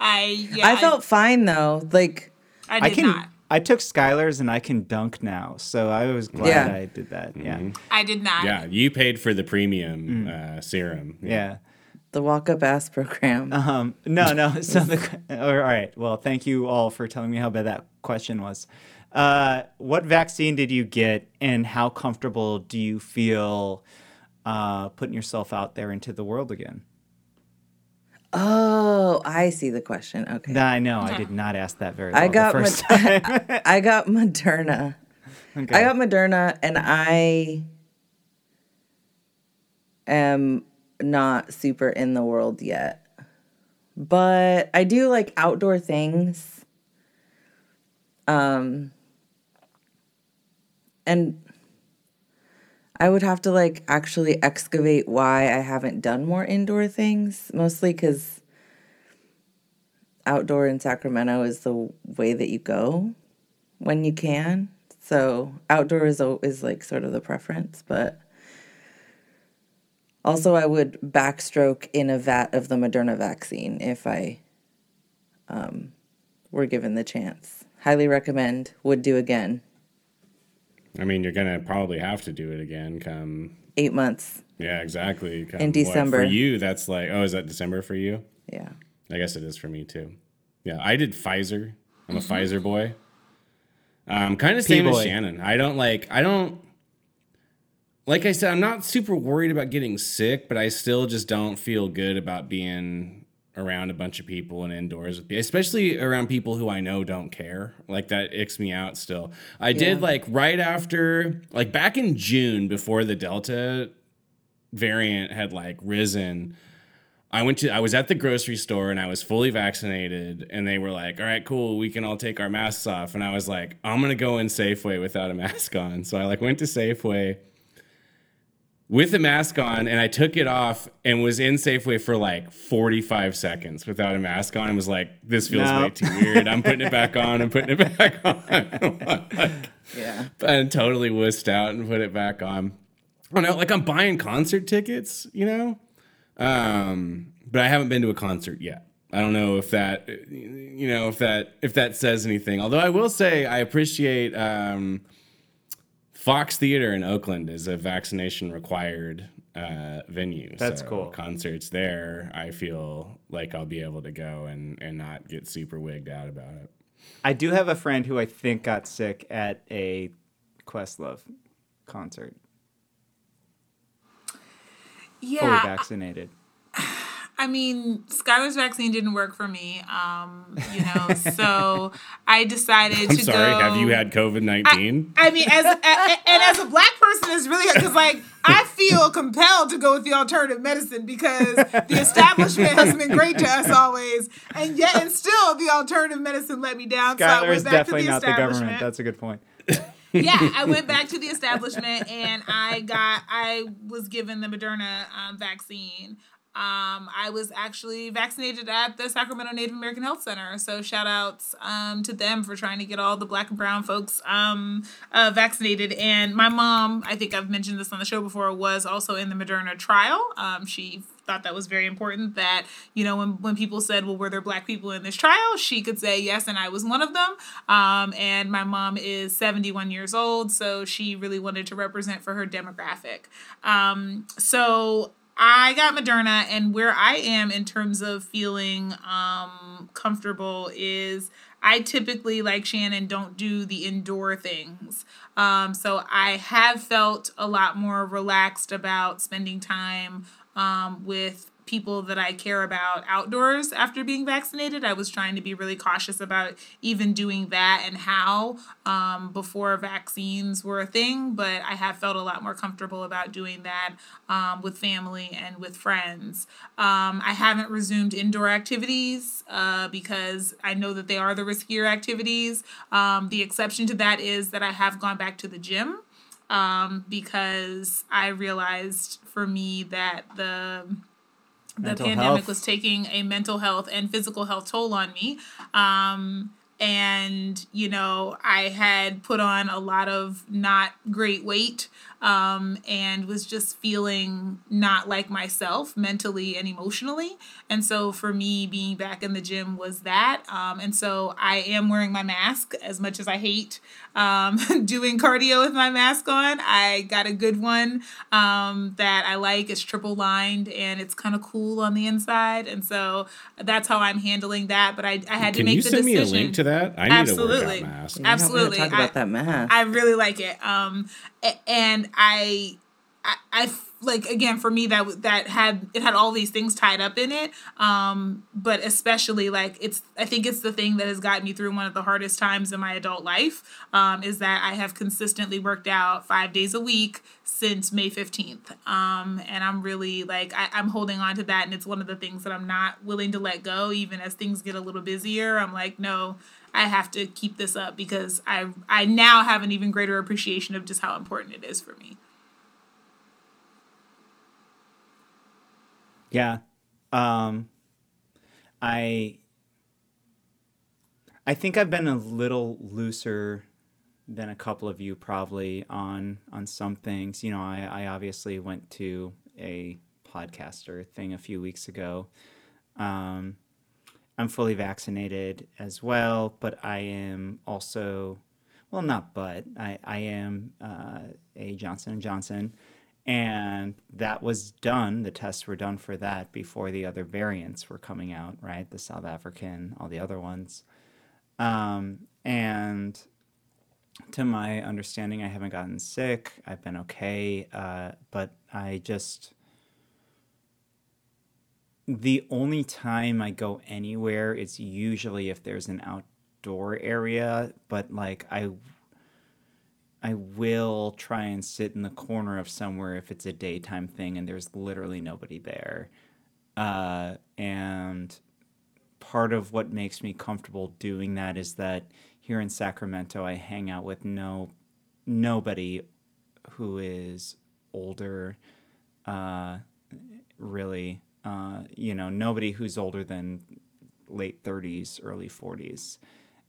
I yeah, I felt fine though. Like, I, I can. not. I took Skylar's and I can dunk now, so I was glad Yeah. I did that. Yeah, I did not. yeah, you paid for the premium Mm. uh, serum. yeah. the walk up ass program. Um, no, no. So the all right. Well, thank you all for telling me how bad that question was. Uh, what vaccine did you get, and how comfortable do you feel uh, putting yourself out there into the world again? Oh, I see the question. Okay. Nah, I know I did not ask that very. Well I got the first Mod- time. I got Moderna. Okay. I got Moderna and I am not super in the world yet. But I do like outdoor things. Um and I would have to like actually excavate why I haven't done more indoor things, mostly cuz outdoor in Sacramento is the way that you go when you can. So outdoor is, al- is like sort of the preference, but also I would backstroke in a vat of the Moderna vaccine if I um, were given the chance. Highly recommend. Would do again. I mean, you're gonna probably have to do it again. Come, Eight months. yeah, exactly. Come, In what, December. for you, that's like, oh, is that December for you? Yeah. I guess it is for me too. Yeah, I did Pfizer. I'm a Pfizer boy. Um, kind of same as P-boy. Shannon. I don't like. I don't. Like I said, I'm not super worried about getting sick, but I still just don't feel good about being around a bunch of people and indoors with especially around people who I know don't care. Like that icks me out still. I did like right after, like back in June before the Delta variant had like risen. I went to I was at the grocery store and I was fully vaccinated and they were like, "All right, cool, we can all take our masks off." And I was like, "I'm going to go in Safeway without a mask on." So I like went to Safeway with a mask on and I took it off and was in Safeway for like 45 seconds without a mask on and was like, "This feels No. way too weird. I'm putting it back on. I'm putting it back on." Yeah. and totally wussed out and put it back on. I don't know, like I'm buying concert tickets, you know, um, but I haven't been to a concert yet. I don't know if that, you know, if that if that says anything. Although I will say I appreciate um, Fox Theater in Oakland is a vaccination required uh, venue. That's So cool. Concerts there, I feel like I'll be able to go and and not get super wigged out about it. I do have a friend who I think got sick at a Questlove concert, Yeah. fully vaccinated. I mean, Skylar's vaccine didn't work for me. Um, you know, so I decided I'm to sorry. go. Have you had COVID nineteen? I mean, as a, a- and as a black person, it's really because like I feel compelled to go with the alternative medicine because the establishment has been great to us always, and yet and still the alternative medicine let me down. so I Skylar went is back to definitely the not the government. That's a good point. yeah, I went back to the establishment and I got I was given the Moderna um, vaccine. Um, I was actually vaccinated at the Sacramento Native American Health Center. So shout outs um, to them for trying to get all the black and brown folks um, uh, vaccinated. And my mom, I think I've mentioned this on the show before, was also in the Moderna trial. Um, she thought that was very important that you know when, when people said well were there black people in this trial she could say yes and i was one of them um, and my mom is 71 years old so she really wanted to represent for her demographic um, so I got Moderna, and where I am in terms of feeling um, comfortable is I typically, like Shannon, don't do the indoor things. Um, so I have felt a lot more relaxed about spending time um, with people that I care about outdoors after being vaccinated. I was trying to be really cautious about even doing that and how um, before vaccines were a thing, but I have felt a lot more comfortable about doing that um, with family and with friends. Um, I haven't resumed indoor activities uh, because I know that they are the riskier activities. Um, the exception to that is that I have gone back to the gym um, because I realized for me that the the Mental pandemic health. was taking a mental health and physical health toll on me. Um, and you know, I had put on a lot of not great weight um, and was just feeling not like myself mentally and emotionally. And so for me, being back in the gym was that. Um, and so I am wearing my mask as much as I hate um, doing cardio with my mask on. I got a good one um, that I like. It's triple lined and it's kind of cool on the inside. And so that's how I'm handling that. But I, I had to make the decision. Can make you the send decision. me a link to that? I need Absolutely. a workout mask. Yeah, we gotta Absolutely. Talk I- about that mask. I really like it. Um, and I, I, I like again for me that that had it had all these things tied up in it. Um, but especially like it's I think it's the thing that has gotten me through one of the hardest times in my adult life. Um, is that I have consistently worked out five days a week since May fifteenth. Um, and I'm really like I, I'm holding on to that, and it's one of the things that I'm not willing to let go, even as things get a little busier. I'm like no. I have to keep this up because I I now have an even greater appreciation of just how important it is for me. Yeah. Um I I think I've been a little looser than a couple of you probably on on some things. You know, I, I obviously went to a podcaster thing a few weeks ago. Um I'm fully vaccinated as well, but I am also well not but I, I am uh, a Johnson and Johnson and that was done the tests were done for that before the other variants were coming out right? The south african all the other ones. Um, and to my understanding i haven't gotten sick. I've been okay uh, but i just the only time I go anywhere it's usually if there's an outdoor area, but like I I will try and sit in the corner of somewhere if it's a daytime thing and there's literally nobody there. Uh, and part of what makes me comfortable doing that is that here in Sacramento I hang out with no nobody who is older uh, really uh, you know nobody who's older than late 30s early 40s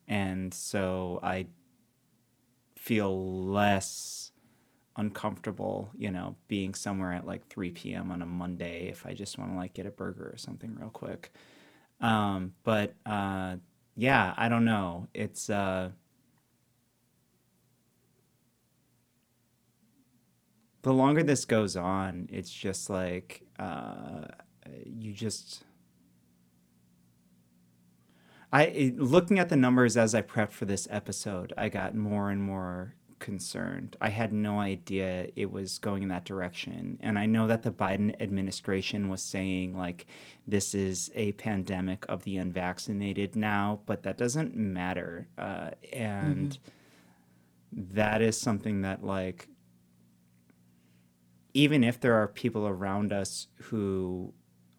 and so i feel less uncomfortable you know being somewhere at like 3 p.m on a monday if i just want to like get a burger or something real quick um, but uh, yeah i don't know it's uh, the longer this goes on, it's just like uh, you just. I looking at the numbers as I prepped for this episode, I got more and more concerned. I had no idea it was going in that direction, and I know that the Biden administration was saying like this is a pandemic of the unvaccinated now, but that doesn't matter, uh, and that is something that like even if there are people around us who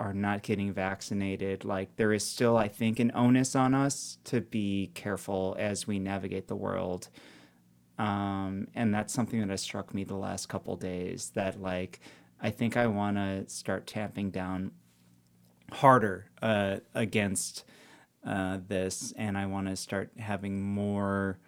are not getting vaccinated, like there is still, I think, an onus on us to be careful as we navigate the world. Um, and that's something that has struck me the last couple days that, like, I think I want to start tamping down harder uh, against uh, this, and I want to start having more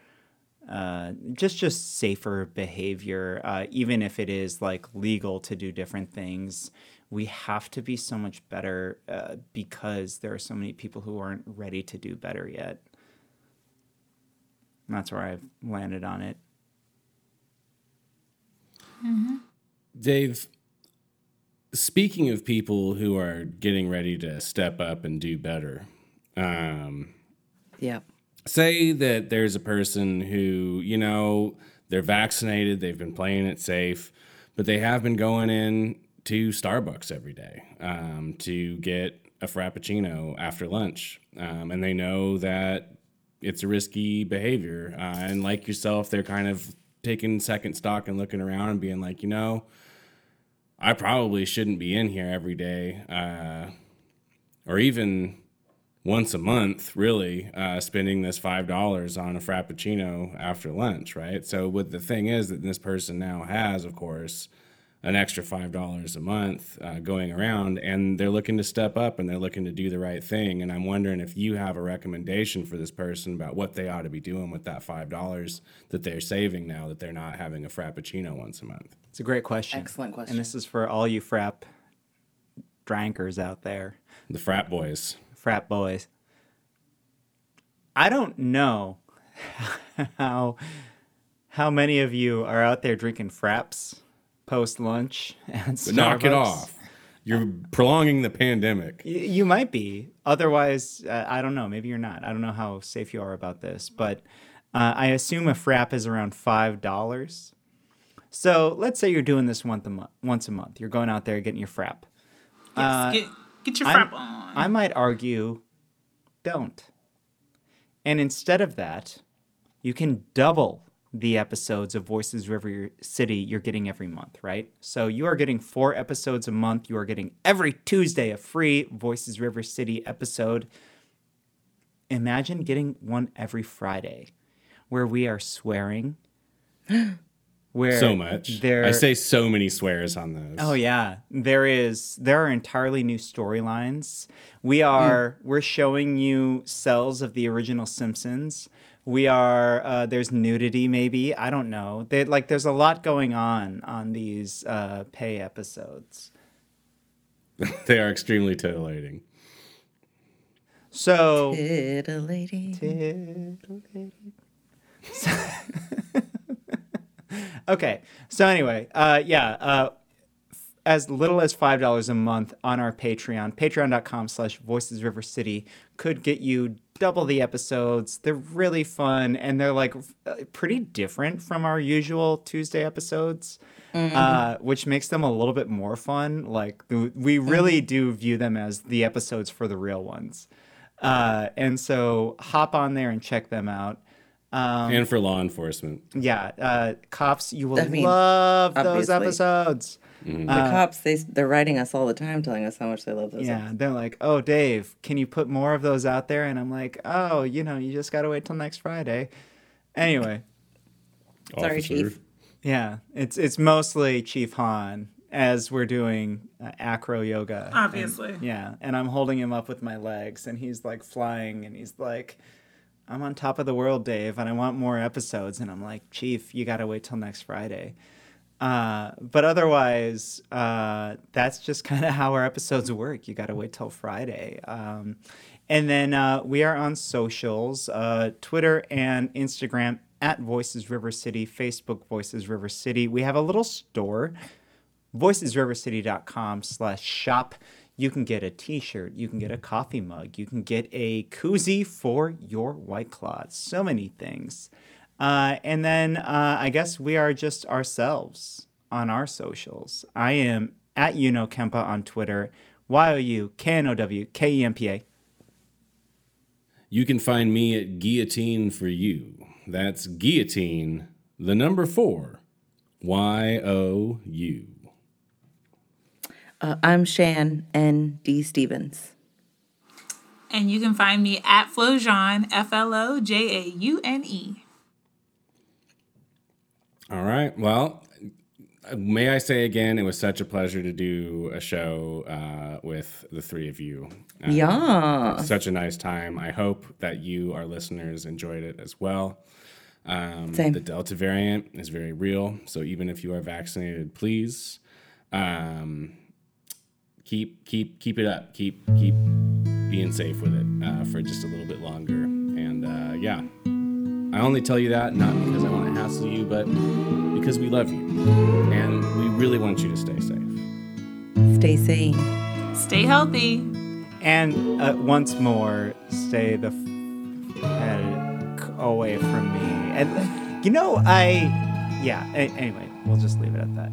uh, just just safer behavior, uh, even if it is like legal to do different things. We have to be so much better uh, because there are so many people who aren't ready to do better yet. And that's where I've landed on it. Dave, speaking of people who are getting ready to step up and do better, um, Yep. say that there's a person who, you know, they're vaccinated, they've been playing it safe, but they have been going in to Starbucks every day um, to get a Frappuccino after lunch. Um, and they know that it's a risky behavior. Uh, and like yourself, they're kind of taking second stock and looking around and being like, you know, I probably shouldn't be in here every day. Uh, or even once a month, really, uh, spending this five dollars on a frappuccino after lunch, right? So, what the thing is that this person now has, of course, an extra five dollars a month uh, going around, and they're looking to step up and they're looking to do the right thing. And I'm wondering if you have a recommendation for this person about what they ought to be doing with that five dollars that they're saving now that they're not having a frappuccino once a month. It's a great question. Excellent question. And this is for all you frap drankers out there. The frat boys. frat boys. I don't know how how many of you are out there drinking fraps post lunch at But knock it off. You're prolonging the pandemic. Y- You might be. Otherwise, uh, I don't know. Maybe you're not. I don't know how safe you are about this, but uh, I assume a frap is around five dollars. So let's say you're doing this once a month. Once a month, you're going out there getting your frap. Yes, get get your I'm- frap on. I might argue, don't. And instead of that, you can double the episodes of Voices River City you're getting every month, right? So you are getting four episodes a month. You are getting every Tuesday a free Voices River City episode. Imagine getting one every Friday where we are swearing. Where So much. There, I say so many swears on those. Oh yeah, there is. There are entirely new storylines. We are. Hmm. We're showing you cells of the original Simpsons. We are. Uh, there's nudity, maybe. I don't know. They, like, there's a lot going on on these uh, pay episodes. they are extremely titillating. So. Titillating. okay. So anyway, uh, yeah, uh, f- as little as five dollars a month on our Patreon, patreon.com slash voices river city could get you double the episodes. They're really fun and they're like uh, pretty different from our usual Tuesday episodes. uh, which makes them a little bit more fun. Like we really do view them as the episodes for the real ones, uh, and so hop on there and check them out. Um, and for law enforcement. yeah, uh, cops, you will I mean, love those obviously. Episodes. the cops, they they're writing us all the time, telling us how much they love those. Yeah, they're like, "Oh, Dave, can you put more of those out there?" And I'm like, "Oh, you know, you just gotta wait till next Friday." Anyway, Sorry, Chief. yeah, it's it's mostly Chief Hahn as we're doing uh, acro yoga. Obviously. And- yeah, and I'm holding him up with my legs, and he's like flying, and he's like, "I'm on top of the world, Dave, and I want more episodes." And I'm like, "Chief, you gotta wait till next Friday." Uh, but otherwise, uh, that's just kind of how our episodes work. You got to wait till Friday. Um, and then uh, we are on socials uh, Twitter and Instagram at Voices River City, Facebook Voices River City. We have a little store, voicesrivercity.com slash shop. You can get a t shirt, you can get a coffee mug, you can get a koozie for your White Claws. So many things. Uh, and then uh, I guess we are just ourselves on our socials. I am at Yuno Kempa on Twitter, Y O U K N O W K E M P A. You can find me at Guillotine for You. That's Guillotine, the number four, Y O U. Uh, I'm Shan N D Stevens. And you can find me at Flojaune, F L O J A U N E. All right. Well, may I say again, it was such a pleasure to do a show uh, with the three of you. Uh, Yeah. Such a nice time. I hope that you, our listeners, enjoyed it as well. Um, Same. The Delta variant is very real. So even if you are vaccinated, please um, keep keep keep it up. Keep keep being safe with it uh, for just a little bit longer. And uh, yeah, I only tell you that not because I want to hassle you, but because we love you and we really want you to stay safe. Stay sane. Stay healthy. And uh, once more, stay the f- away from me. And you know, I yeah. A- anyway, we'll just leave it at that.